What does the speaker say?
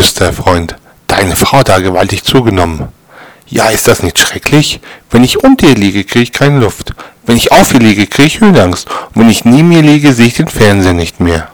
flüsterte der Freund. Deine Frau hat da gewaltig zugenommen. Ja, ist das nicht schrecklich? Wenn ich unter ihr liege, kriege ich keine Luft. Wenn ich auf ihr liege, kriege ich Höhenangst. Und wenn ich neben ihr liege, sehe ich den Fernseher nicht mehr.